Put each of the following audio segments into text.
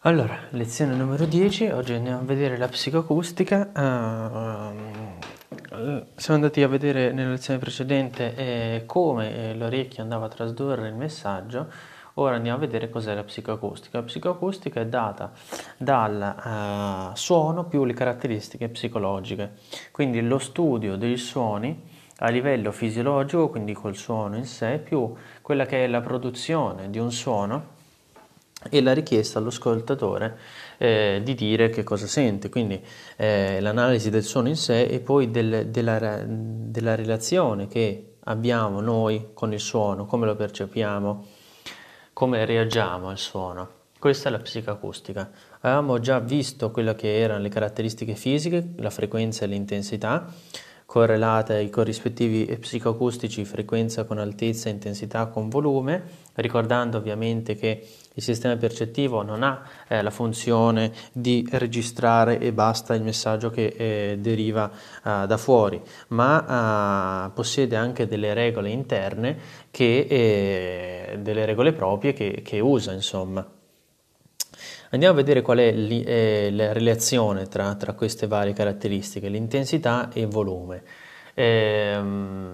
Allora, lezione numero 10, oggi andiamo a vedere la psicoacustica. Uh, siamo andati a vedere nella lezione precedente eh, come eh, l'orecchio andava a trasdurre il messaggio, ora andiamo a vedere cos'è la psicoacustica. La psicoacustica è data dal uh, suono più le caratteristiche psicologiche, quindi lo studio dei suoni a livello fisiologico, quindi col suono in sé, più quella che è la produzione di un suono e la richiesta all'ascoltatore eh, di dire che cosa sente, quindi eh, l'analisi del suono in sé e poi del, della, della, relazione che abbiamo noi con il suono, come lo percepiamo, come reagiamo al suono. Questa è la psicoacustica. Avevamo già visto quelle che erano le caratteristiche fisiche, la frequenza e l'intensità, correlate ai corrispettivi psicoacustici frequenza con altezza, intensità con volume, ricordando ovviamente che il sistema percettivo non ha eh, la funzione di registrare e basta il messaggio che eh, deriva eh, da fuori, ma eh, possiede anche delle regole interne, che, eh, delle regole proprie che, che usa, insomma. Andiamo a vedere qual è eh, la relazione tra, tra, queste varie caratteristiche, l'intensità e il volume. Eh,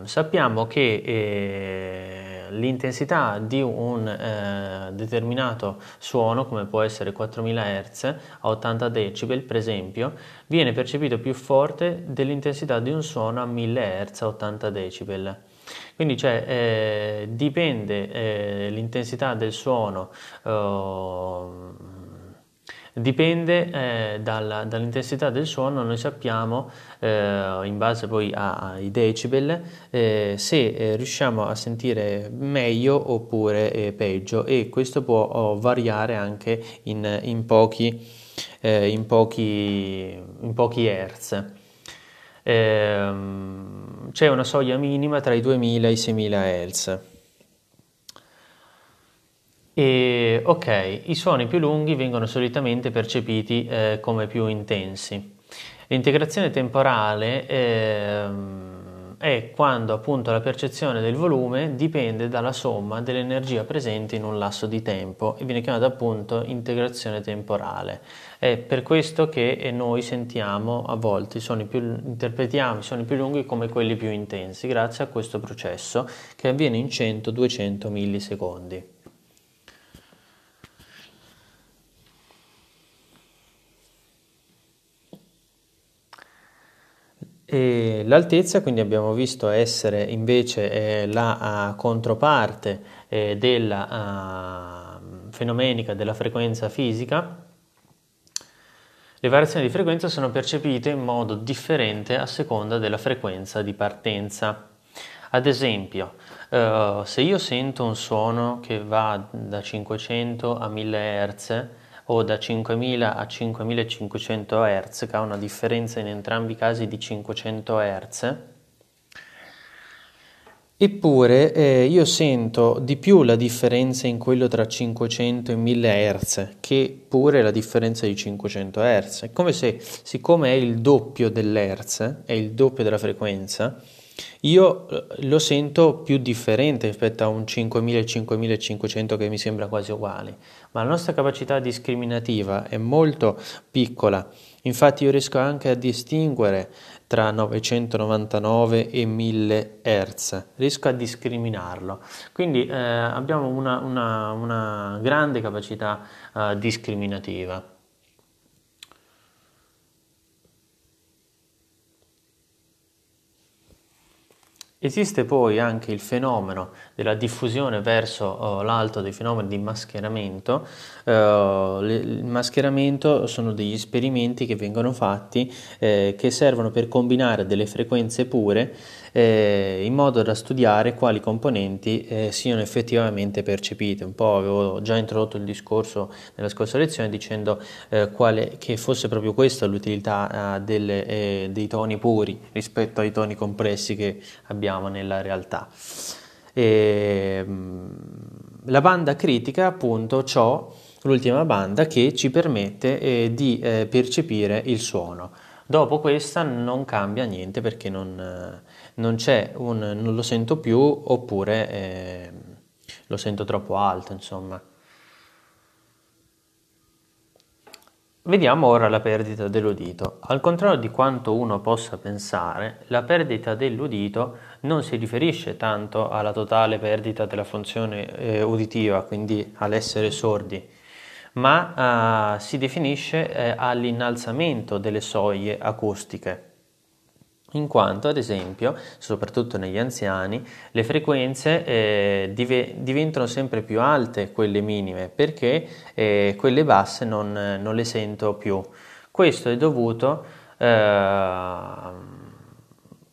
sappiamo che eh, l'intensità di un eh, determinato suono, come può essere 4000 Hz a 80 decibel per esempio, viene percepito più forte dell'intensità di un suono a 1000 Hz a 80 decibel. Quindi cioè, eh, dipende eh, l'intensità del suono Dipende eh, dalla, dall'intensità del suono, noi sappiamo, eh, in base poi ai decibel, eh, se eh, riusciamo a sentire meglio oppure eh, peggio e questo può oh, variare anche in, in, pochi, eh, in, pochi, in pochi hertz. Ehm, c'è una soglia minima tra i 2000 e i 6000 Hz. E, ok, i suoni più lunghi vengono solitamente percepiti eh, come più intensi. L'integrazione temporale eh, è quando appunto la percezione del volume dipende dalla somma dell'energia presente in un lasso di tempo e viene chiamata appunto integrazione temporale. È per questo che noi sentiamo a volte i più, interpretiamo i suoni più lunghi come quelli più intensi, grazie a questo processo che avviene in 100-200 millisecondi. E l'altezza, quindi abbiamo visto essere invece eh, la uh, controparte eh, della uh, fenomenica della frequenza fisica. Le variazioni di frequenza sono percepite in modo differente a seconda della frequenza di partenza. Ad esempio, uh, se io sento un suono che va da 500 a 1000 Hz, o da 5000 a 5500 Hz, che ha una differenza in entrambi i casi di 500 Hz. Eppure eh, io sento di più la differenza in quello tra 500 e 1000 Hz che pure la differenza di 500 Hz. È come se, siccome è il doppio dell'Hertz, è il doppio della frequenza, io eh, lo sento più differente rispetto a un 5000 e 5500 che mi sembra quasi uguale, ma la nostra capacità discriminativa è molto piccola. Infatti io riesco anche a distinguere tra 999 e 1000 Hz, riesco a discriminarlo. Quindi eh, abbiamo una, una, una, grande capacità eh, discriminativa. Esiste poi anche il fenomeno della diffusione verso uh, l'alto dei fenomeni di mascheramento. Le, il mascheramento sono degli esperimenti che vengono fatti eh, che servono per combinare delle frequenze pure eh, in modo da studiare quali componenti eh, siano effettivamente percepite. Un po' avevo già introdotto il discorso nella scorsa lezione dicendo eh, quale, che fosse proprio questa l'utilità eh, delle, dei toni puri rispetto ai toni compressi che abbiamo nella realtà. E, ehm, la banda critica, appunto, ciò, l'ultima banda che ci permette eh, di eh, percepire il suono. Dopo questa non cambia niente perché non, eh, non c'è un non lo sento più oppure eh, lo sento troppo alto, insomma. Vediamo ora la perdita dell'udito. Al contrario di quanto uno possa pensare, la perdita dell'udito non si riferisce tanto alla totale perdita della funzione eh, uditiva, quindi all'essere sordi, ma eh, si definisce eh, all'innalzamento delle soglie acustiche in quanto ad esempio, soprattutto negli anziani, le frequenze eh, div- diventano sempre più alte, quelle minime, perché eh, quelle basse non, non, le sento più. Questo è dovuto eh,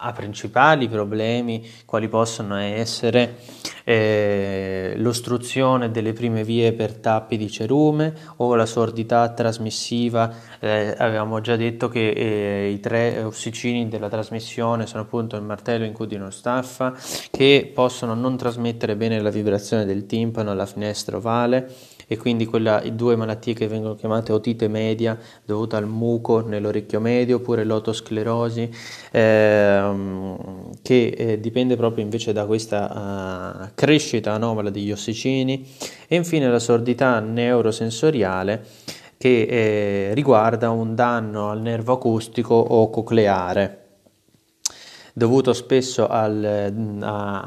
a principali problemi quali possono essere eh, l'ostruzione delle prime vie per tappi di cerume o la sordità trasmissiva. Eh, avevamo già detto che eh, i tre ossicini della trasmissione sono appunto il martello, incudine staffa, che possono non trasmettere bene la vibrazione del timpano alla finestra ovale e quindi quella, due malattie che vengono chiamate otite media dovuta al muco nell'orecchio medio oppure l'otosclerosi ehm, che eh, dipende proprio invece da questa uh, crescita anomala degli ossicini. E infine la sordità neurosensoriale che eh, riguarda un danno al nervo acustico o cocleare dovuto spesso al, a,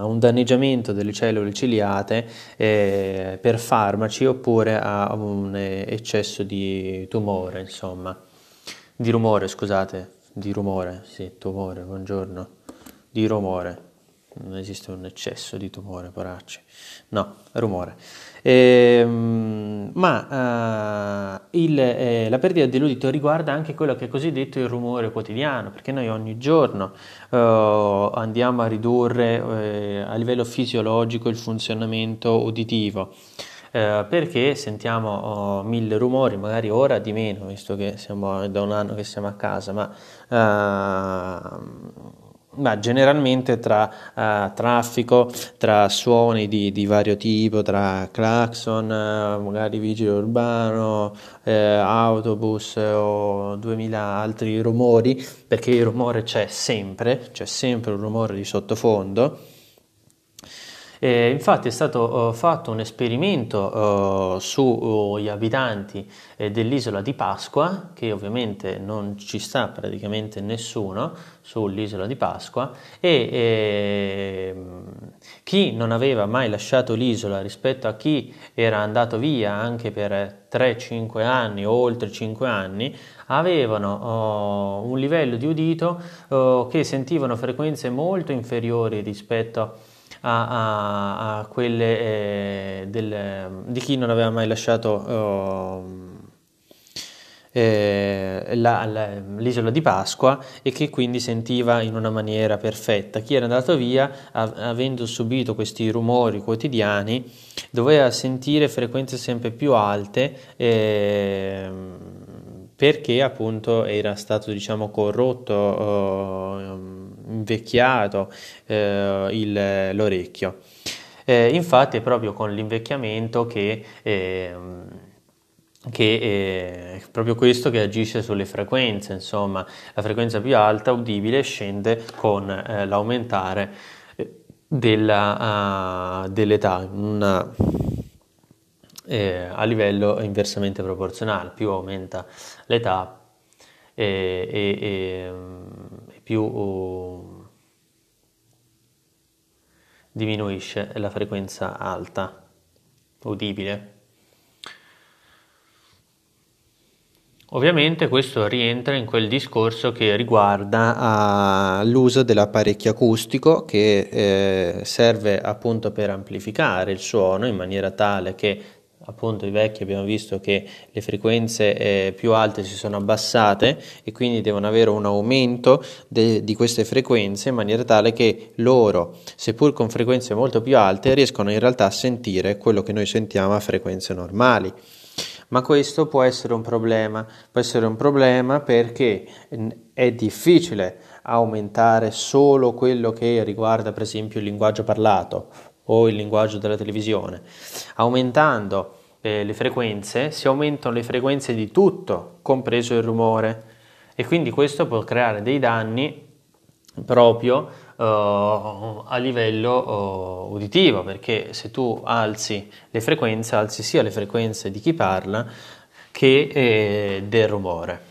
a, un danneggiamento delle cellule ciliate eh, per farmaci oppure a un eccesso di tumore, insomma, di rumore, scusate, di rumore, sì, tumore, buongiorno, di rumore non esiste un eccesso di tumore, poracci. No, rumore. Eh, ma uh, il, eh, la perdita dell'udito riguarda anche quello che è cosiddetto il rumore quotidiano, perché noi ogni giorno uh, andiamo a ridurre uh, a livello fisiologico il funzionamento uditivo. perché sentiamo oh, mille rumori, magari ora di meno, visto che siamo da un anno che siamo a casa, ma ma generalmente tra uh, traffico, tra suoni di, di, vario tipo, tra clacson, uh, magari vigile urbano, uh, autobus o 2000 altri rumori, perché il rumore c'è sempre, c'è sempre un rumore di sottofondo eh, infatti è stato uh, fatto un esperimento uh, sugli abitanti eh, dell'isola di Pasqua, che ovviamente non ci sta praticamente nessuno sull'isola di Pasqua, e eh, chi non aveva mai lasciato l'isola rispetto a chi era andato via anche per 3-5 anni o oltre 5 anni, avevano uh, un livello di udito che sentivano frequenze molto inferiori rispetto a a, a, a quelle eh, del, di chi non aveva mai lasciato oh, eh, la, la, l'isola di Pasqua e che quindi sentiva in una maniera perfetta. Chi era andato via, av- avendo subito questi rumori quotidiani, doveva sentire frequenze sempre più alte. Eh, perché appunto era stato diciamo corrotto, uh, invecchiato uh, il, l'orecchio. Eh, infatti è proprio con l'invecchiamento che, eh, che è proprio questo che agisce sulle frequenze, insomma la frequenza più alta udibile scende con eh, l'aumentare della, uh, dell'età. Una, eh, a livello inversamente proporzionale, più aumenta l'età e, e, e, e più uh, diminuisce la frequenza alta udibile. Ovviamente questo rientra in quel discorso che riguarda uh, l'uso dell'apparecchio acustico che eh, serve appunto per amplificare il suono in maniera tale che appunto i vecchi abbiamo visto che le frequenze eh, più alte si sono abbassate e quindi devono avere un aumento de- di queste frequenze in maniera tale che loro, seppur con frequenze molto più alte, riescono in realtà a sentire quello che noi sentiamo a frequenze normali. Ma questo può essere un problema, può essere un problema perché è difficile aumentare solo quello che riguarda per esempio il linguaggio parlato o il linguaggio della televisione. Aumentando eh, le frequenze si aumentano le frequenze di tutto, compreso il rumore, e quindi questo può creare dei danni proprio uh, a livello uh, uditivo, perché se tu alzi le frequenze, alzi sia le frequenze di chi parla che eh, del rumore.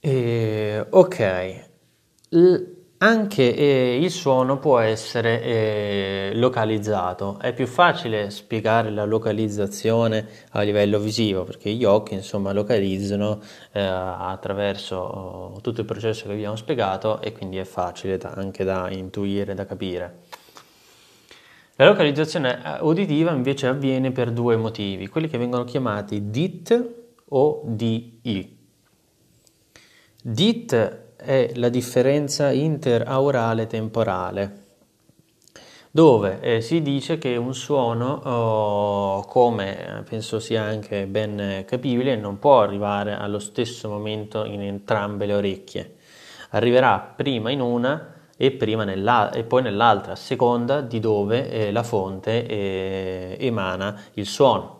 E, ok, L- anche eh, il suono può essere eh, localizzato. È più facile spiegare la localizzazione a livello visivo perché gli occhi insomma localizzano eh, attraverso oh, tutto il processo che abbiamo spiegato e quindi è facile da, anche da intuire, da capire. La localizzazione eh, uditiva invece avviene per due motivi, quelli che vengono chiamati DIT o DI. DIT è la differenza interaurale temporale, dove eh, si dice che un suono, oh, come penso sia anche ben capibile, non può arrivare allo stesso momento in entrambe le orecchie. Arriverà prima in una e, prima nella, e poi nell'altra, a seconda di dove eh, la fonte eh, emana il suono.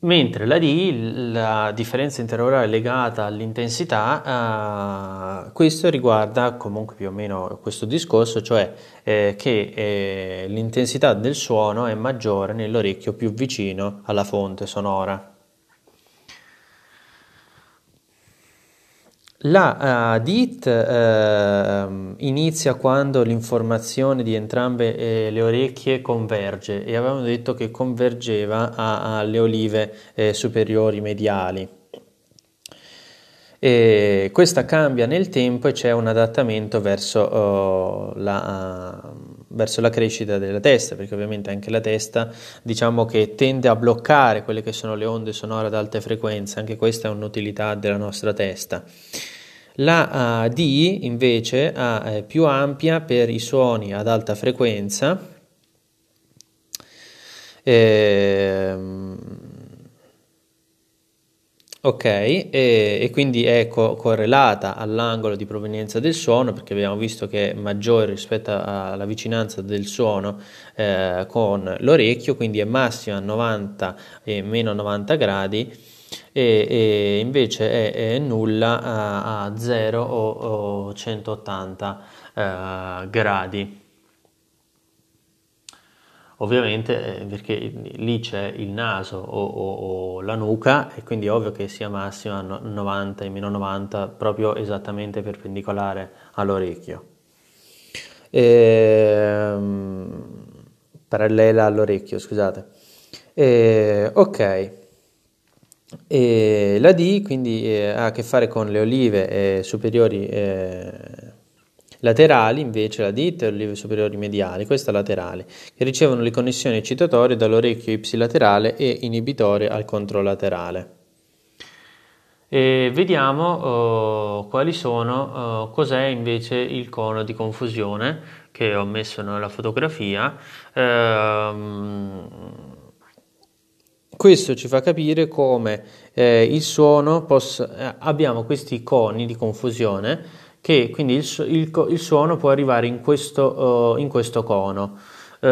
Mentre la D, la differenza interaurale legata all'intensità, eh, questo riguarda comunque più o meno questo discorso, cioè eh, che eh, l'intensità del suono è maggiore nell'orecchio più vicino alla fonte sonora. La uh, DIT uh, inizia quando l'informazione di entrambe eh, le orecchie converge e avevamo detto che convergeva alle olive eh, superiori mediali. E questa cambia nel tempo e c'è un adattamento verso, uh, la, verso, la, crescita della testa, perché ovviamente anche la testa diciamo che tende a bloccare quelle che sono le onde sonore ad alte frequenze, anche questa è un'utilità della nostra testa. La uh, D invece è eh, più ampia per i suoni ad alta frequenza. Ehm, ok, e, e, quindi è co- correlata all'angolo di provenienza del suono perché abbiamo visto che è maggiore rispetto alla vicinanza del suono eh, con l'orecchio, quindi è massima a 90 e meno 90 gradi e, e invece è, è, nulla a, a 0 o, o 180 uh, gradi. Ovviamente eh, perché lì c'è il naso o, o, o, la nuca e quindi è ovvio che sia massima 90 e meno 90 proprio esattamente perpendicolare all'orecchio. E, ehm, parallela all'orecchio, scusate. E, ok. E la D quindi eh, ha a che fare con le olive eh, superiori eh, laterali, invece la D è le olive superiori mediali, questa laterale, che ricevono le connessioni eccitatorie dall'orecchio ipsilaterale e inibitore al controlaterale. E vediamo uh, quali sono, uh, cos'è invece il cono di confusione che ho messo nella fotografia. Uh, questo ci fa capire come eh, il suono possa, eh, abbiamo questi coni di confusione che quindi il, il, il suono può arrivare in questo, uh, in questo cono. Uh,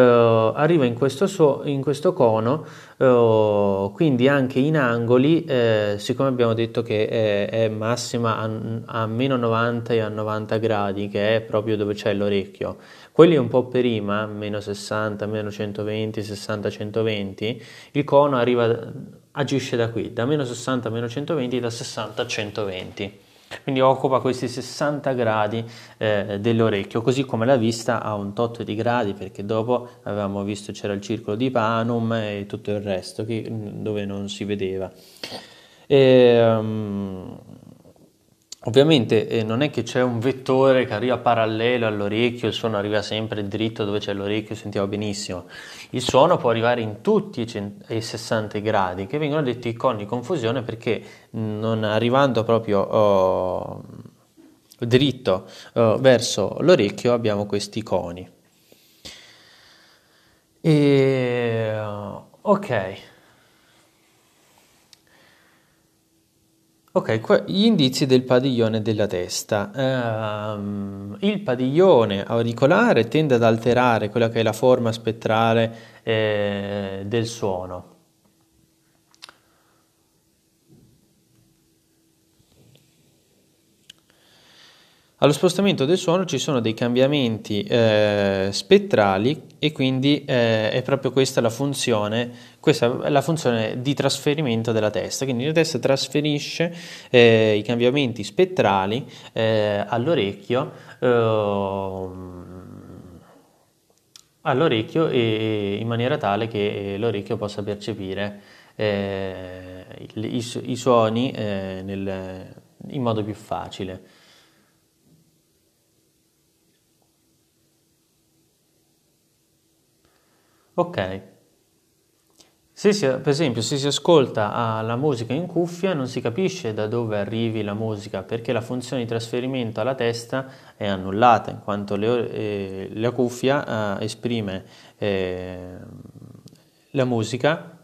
arriva in questo, so, in questo cono, uh, quindi anche in angoli, eh, siccome abbiamo detto che è, è massima a, a, meno 90 e a 90 gradi, che è proprio dove c'è l'orecchio, quelli un po' prima, meno 60, meno 120, 60, 120, il cono arriva, agisce da qui, da meno 60 a meno 120, da 60 a 120. Quindi occupa questi 60 gradi eh, dell'orecchio, così come la vista ha un tot di gradi, perché dopo avevamo visto c'era il circolo di Panum e tutto il resto che, dove non si vedeva. E, um, Ovviamente eh, non è che c'è un vettore che arriva parallelo all'orecchio, il suono arriva sempre dritto dove c'è l'orecchio, sentiamo benissimo. Il suono può arrivare in tutti i, cent- i 60 gradi, che vengono detti coni di confusione perché non arrivando proprio oh, dritto oh, verso l'orecchio abbiamo questi coni. E, ok. Ok, gli indizi del padiglione della testa. Um, il padiglione auricolare tende ad alterare quella che è la forma spettrale eh, del suono. Allo spostamento del suono ci sono dei cambiamenti eh, spettrali e quindi eh, è proprio questa la funzione, questa è la funzione di trasferimento della testa, quindi la testa trasferisce eh, i cambiamenti spettrali eh, all'orecchio, ehm, all'orecchio e, in maniera tale che l'orecchio possa percepire eh, i, i, i, suoni eh, nel, in modo più facile. Ok. Se si, per esempio, se si ascolta la musica in cuffia non si capisce da dove arrivi la musica perché la funzione di trasferimento alla testa è annullata in quanto le, eh, la cuffia eh, esprime eh, la musica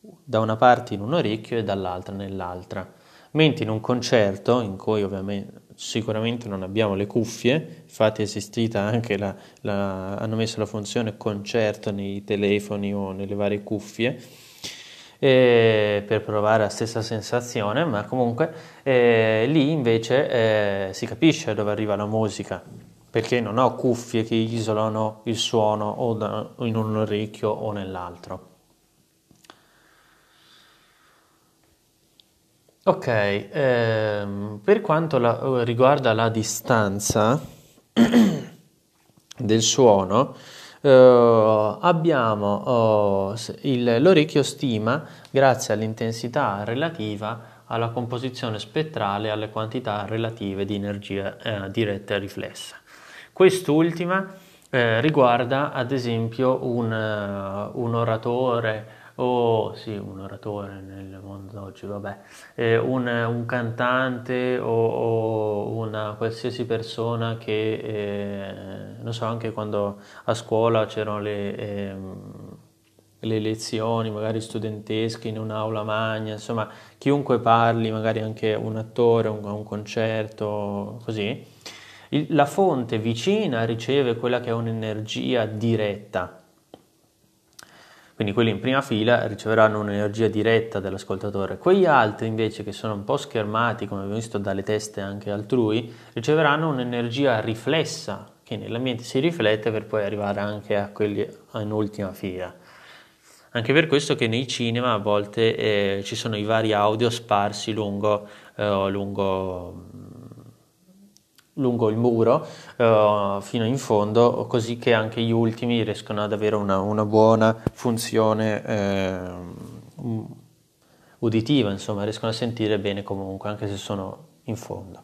da una parte in un orecchio e dall'altra nell'altra. Mentre in un concerto, in cui ovviamente sicuramente non abbiamo le cuffie, infatti è esistita anche la, la, hanno messo la funzione concerto nei telefoni o nelle varie cuffie, eh, per provare la stessa sensazione, ma comunque eh, lì invece eh, si capisce dove arriva la musica, perché non ho cuffie che isolano il suono o da, in un orecchio o nell'altro. Ok, ehm, per quanto la- riguarda la distanza del suono, eh, abbiamo oh, il- l'orecchio stima grazie all'intensità relativa alla composizione spettrale e alle quantità relative di energia eh, diretta e riflessa. Quest'ultima eh, riguarda ad esempio un, eh, un oratore o sì, un oratore nel mondo d'oggi, vabbè, eh, un, un, cantante o, o, una qualsiasi persona che, eh, non so, anche quando a scuola c'erano le, eh, le lezioni, magari studentesche in un'aula magna, insomma, chiunque parli, magari anche un attore, un, un concerto, così, il, la fonte vicina riceve quella che è un'energia diretta quindi quelli in prima fila riceveranno un'energia diretta dall'ascoltatore. Quegli altri invece che sono un po' schermati, come abbiamo visto dalle teste anche altrui, riceveranno un'energia riflessa che nell'ambiente si riflette per poi arrivare anche a quelli in ultima fila. Anche per questo che nei cinema a volte eh, ci sono i vari audio sparsi lungo, eh, lungo lungo il muro uh, fino in fondo, così che anche gli ultimi riescono ad avere una, una buona funzione eh, uditiva, insomma, riescono a sentire bene comunque, anche se sono in fondo.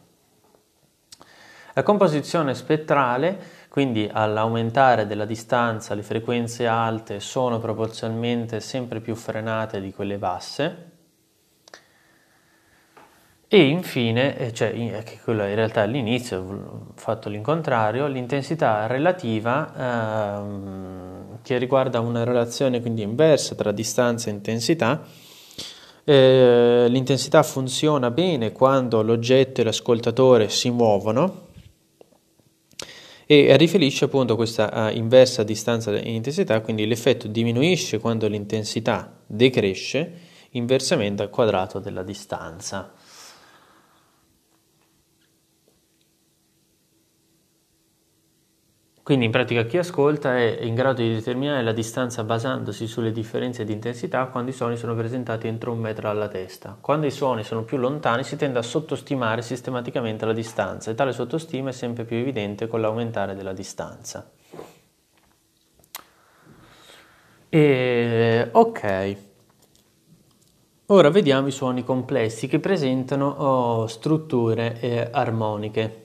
La composizione spettrale, quindi all'aumentare della distanza le frequenze alte sono proporzionalmente sempre più frenate di quelle basse, e infine, eh, cioè, che quello in realtà all'inizio ho fatto l'incontrario, l'intensità relativa ehm, che riguarda una relazione quindi inversa tra distanza e intensità. Eh, l'intensità funziona bene quando l'oggetto e l'ascoltatore si muovono e riferisce appunto questa uh, inversa distanza e intensità, quindi l'effetto diminuisce quando l'intensità decresce inversamente al quadrato della distanza. Quindi in pratica chi ascolta è in grado di determinare la distanza basandosi sulle differenze di intensità quando i suoni sono presentati entro un metro dalla testa. Quando i suoni sono più lontani si tende a sottostimare sistematicamente la distanza e tale sottostima è sempre più evidente con l'aumentare della distanza. E, ok, ora vediamo i suoni complessi che presentano oh, strutture eh, armoniche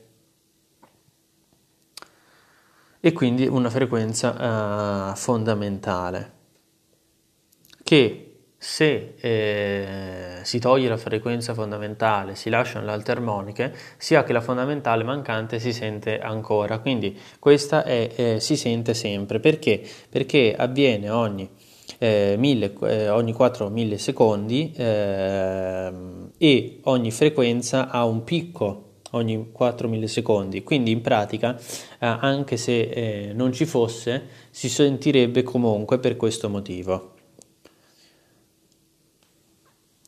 e quindi una frequenza uh, fondamentale che se eh, si toglie la frequenza fondamentale, si lasciano le alte armoniche, sia che la fondamentale mancante si sente ancora. Quindi questa è, eh, si sente sempre. Perché? Perché avviene ogni, eh, mille, eh, ogni 4 millisecondi ehm, e ogni frequenza ha un picco ogni 4 millisecondi, quindi in pratica eh, anche se eh, non ci fosse si sentirebbe comunque per questo motivo.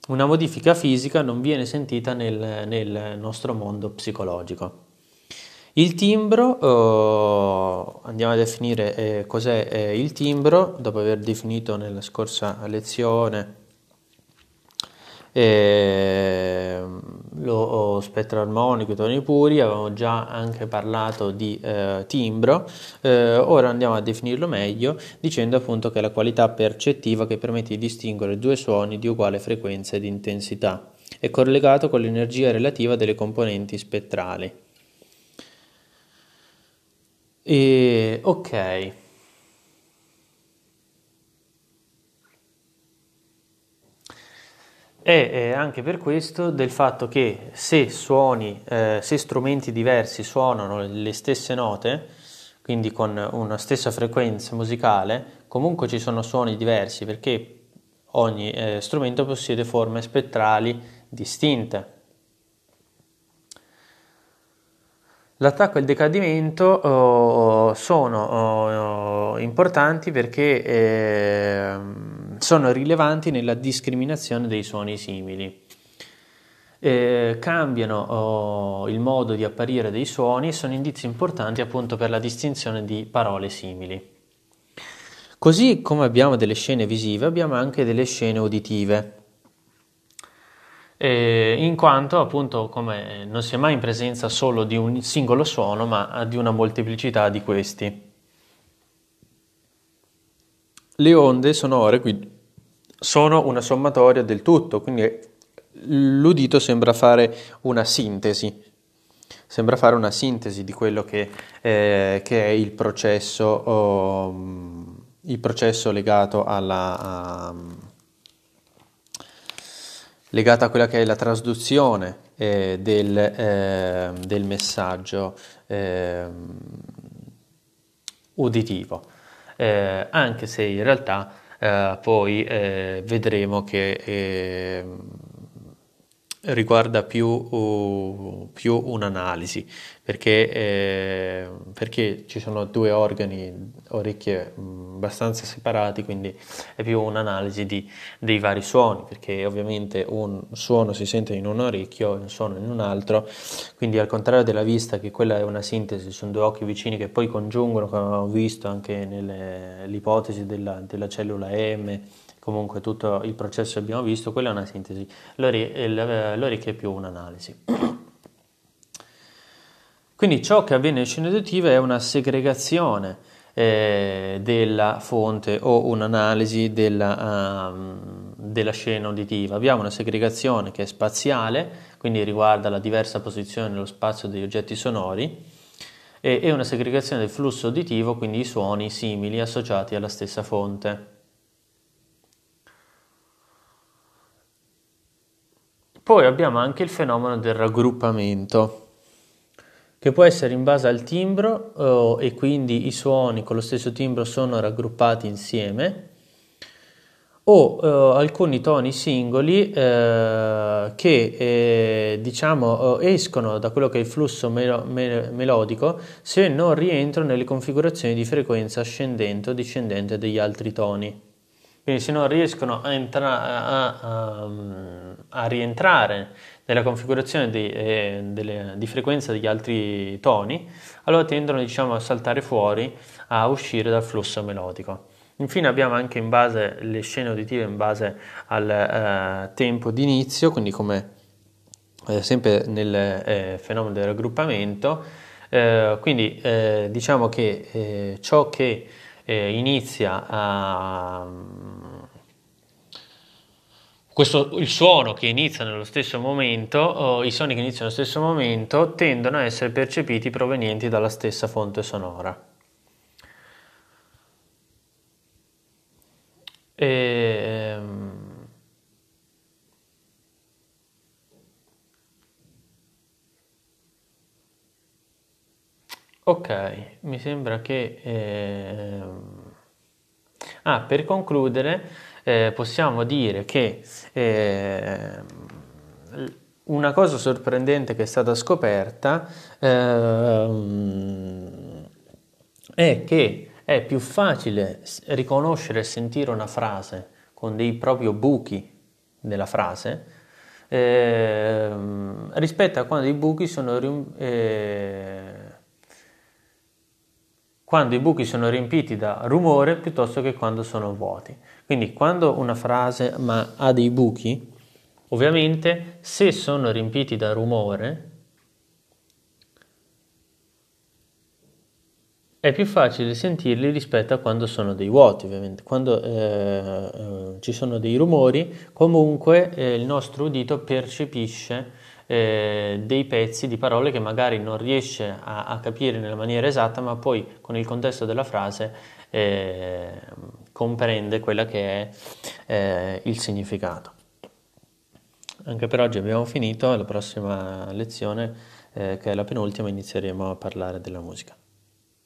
Una modifica fisica non viene sentita nel, nel nostro mondo psicologico. Il timbro, eh, andiamo a definire eh, cos'è eh, il timbro, dopo aver definito nella scorsa lezione eh, lo spettro armonico, i toni puri, avevamo già anche parlato di eh, timbro, eh, ora andiamo a definirlo meglio dicendo appunto che è la qualità percettiva che permette di distinguere due suoni di uguale frequenza ed intensità. È collegato con l'energia relativa delle componenti spettrali. E, ok. E anche per questo del fatto che se suoni, eh, se strumenti diversi suonano le stesse note, quindi con una stessa frequenza musicale, comunque ci sono suoni diversi perché ogni eh, strumento possiede forme spettrali distinte. L'attacco e il decadimento oh, sono oh, importanti perché eh, sono rilevanti nella discriminazione dei suoni simili. Eh, cambiano oh, il modo di apparire dei suoni, sono indizi importanti appunto per la distinzione di parole simili. Così come abbiamo delle scene visive, abbiamo anche delle scene uditive eh, in quanto appunto come non si è mai in presenza solo di un singolo suono, ma di una molteplicità di questi. Le onde sonore quindi sono una sommatoria del tutto, quindi l'udito sembra fare una sintesi, sembra fare una sintesi di quello che, eh, che è il processo, oh, il processo legato alla... A, legata a quella che è la trasduzione eh, del, eh, del, messaggio eh, uditivo, eh, anche se in realtà eh, poi eh, vedremo che riguarda più, uh, più un'analisi, perché, eh, perché, ci sono due organi, orecchie mh, abbastanza separati, quindi è più un'analisi di, dei vari suoni, perché ovviamente un suono si sente in un orecchio e un suono in un altro, quindi al contrario della vista, che quella è una sintesi, sono due occhi vicini che poi congiungono, come abbiamo visto anche nell'ipotesi della, della cellula M comunque tutto il processo abbiamo visto, quella è una sintesi, l'orecchio è più un'analisi. Quindi ciò che avviene nelle scene udtive è una segregazione eh, della fonte o un'analisi della, um, della, scena uditiva. Abbiamo una segregazione che è spaziale, quindi riguarda la diversa posizione nello spazio degli oggetti sonori, e, e una segregazione del flusso uditivo, quindi i suoni simili associati alla stessa fonte. Poi abbiamo anche il fenomeno del raggruppamento, che può essere in base al timbro eh, e quindi i suoni con lo stesso timbro sono raggruppati insieme, o eh, alcuni toni singoli eh, che eh, diciamo eh, escono da quello che è il flusso melo- me- melodico se non rientrano nelle configurazioni di frequenza ascendente o discendente degli altri toni. Quindi se non riescono a, entra- a, a, a rientrare nella configurazione di, eh, delle, di, frequenza degli altri toni, allora tendono diciamo, a saltare fuori, a uscire dal flusso melodico. Infine abbiamo anche in base le scene uditive in base al eh, tempo di inizio, quindi come eh, sempre nel eh, fenomeno del raggruppamento, eh, quindi eh, diciamo che ciò che inizia a questo, il suono che inizia nello stesso momento, i suoni che iniziano nello stesso momento, tendono a essere percepiti provenienti dalla stessa fonte sonora. E, ok, mi sembra che... Eh, ah, per concludere eh, possiamo dire che eh, una cosa sorprendente che è stata scoperta eh, è che è più facile riconoscere e sentire una frase con dei propri buchi nella frase eh, rispetto a quando i buchi sono eh, quando i buchi sono riempiti da rumore piuttosto che quando sono vuoti. Quindi quando una frase ma ha dei buchi, ovviamente se sono riempiti da rumore, è più facile sentirli rispetto a quando sono dei vuoti, ovviamente. Quando eh, eh, ci sono dei rumori, comunque eh, il nostro udito percepisce eh, dei pezzi di parole che magari non riesce a, a, capire nella maniera esatta, ma poi con il contesto della frase eh, comprende quella che è eh, il significato. Anche per oggi abbiamo finito, alla prossima lezione, che è la penultima, inizieremo a parlare della musica.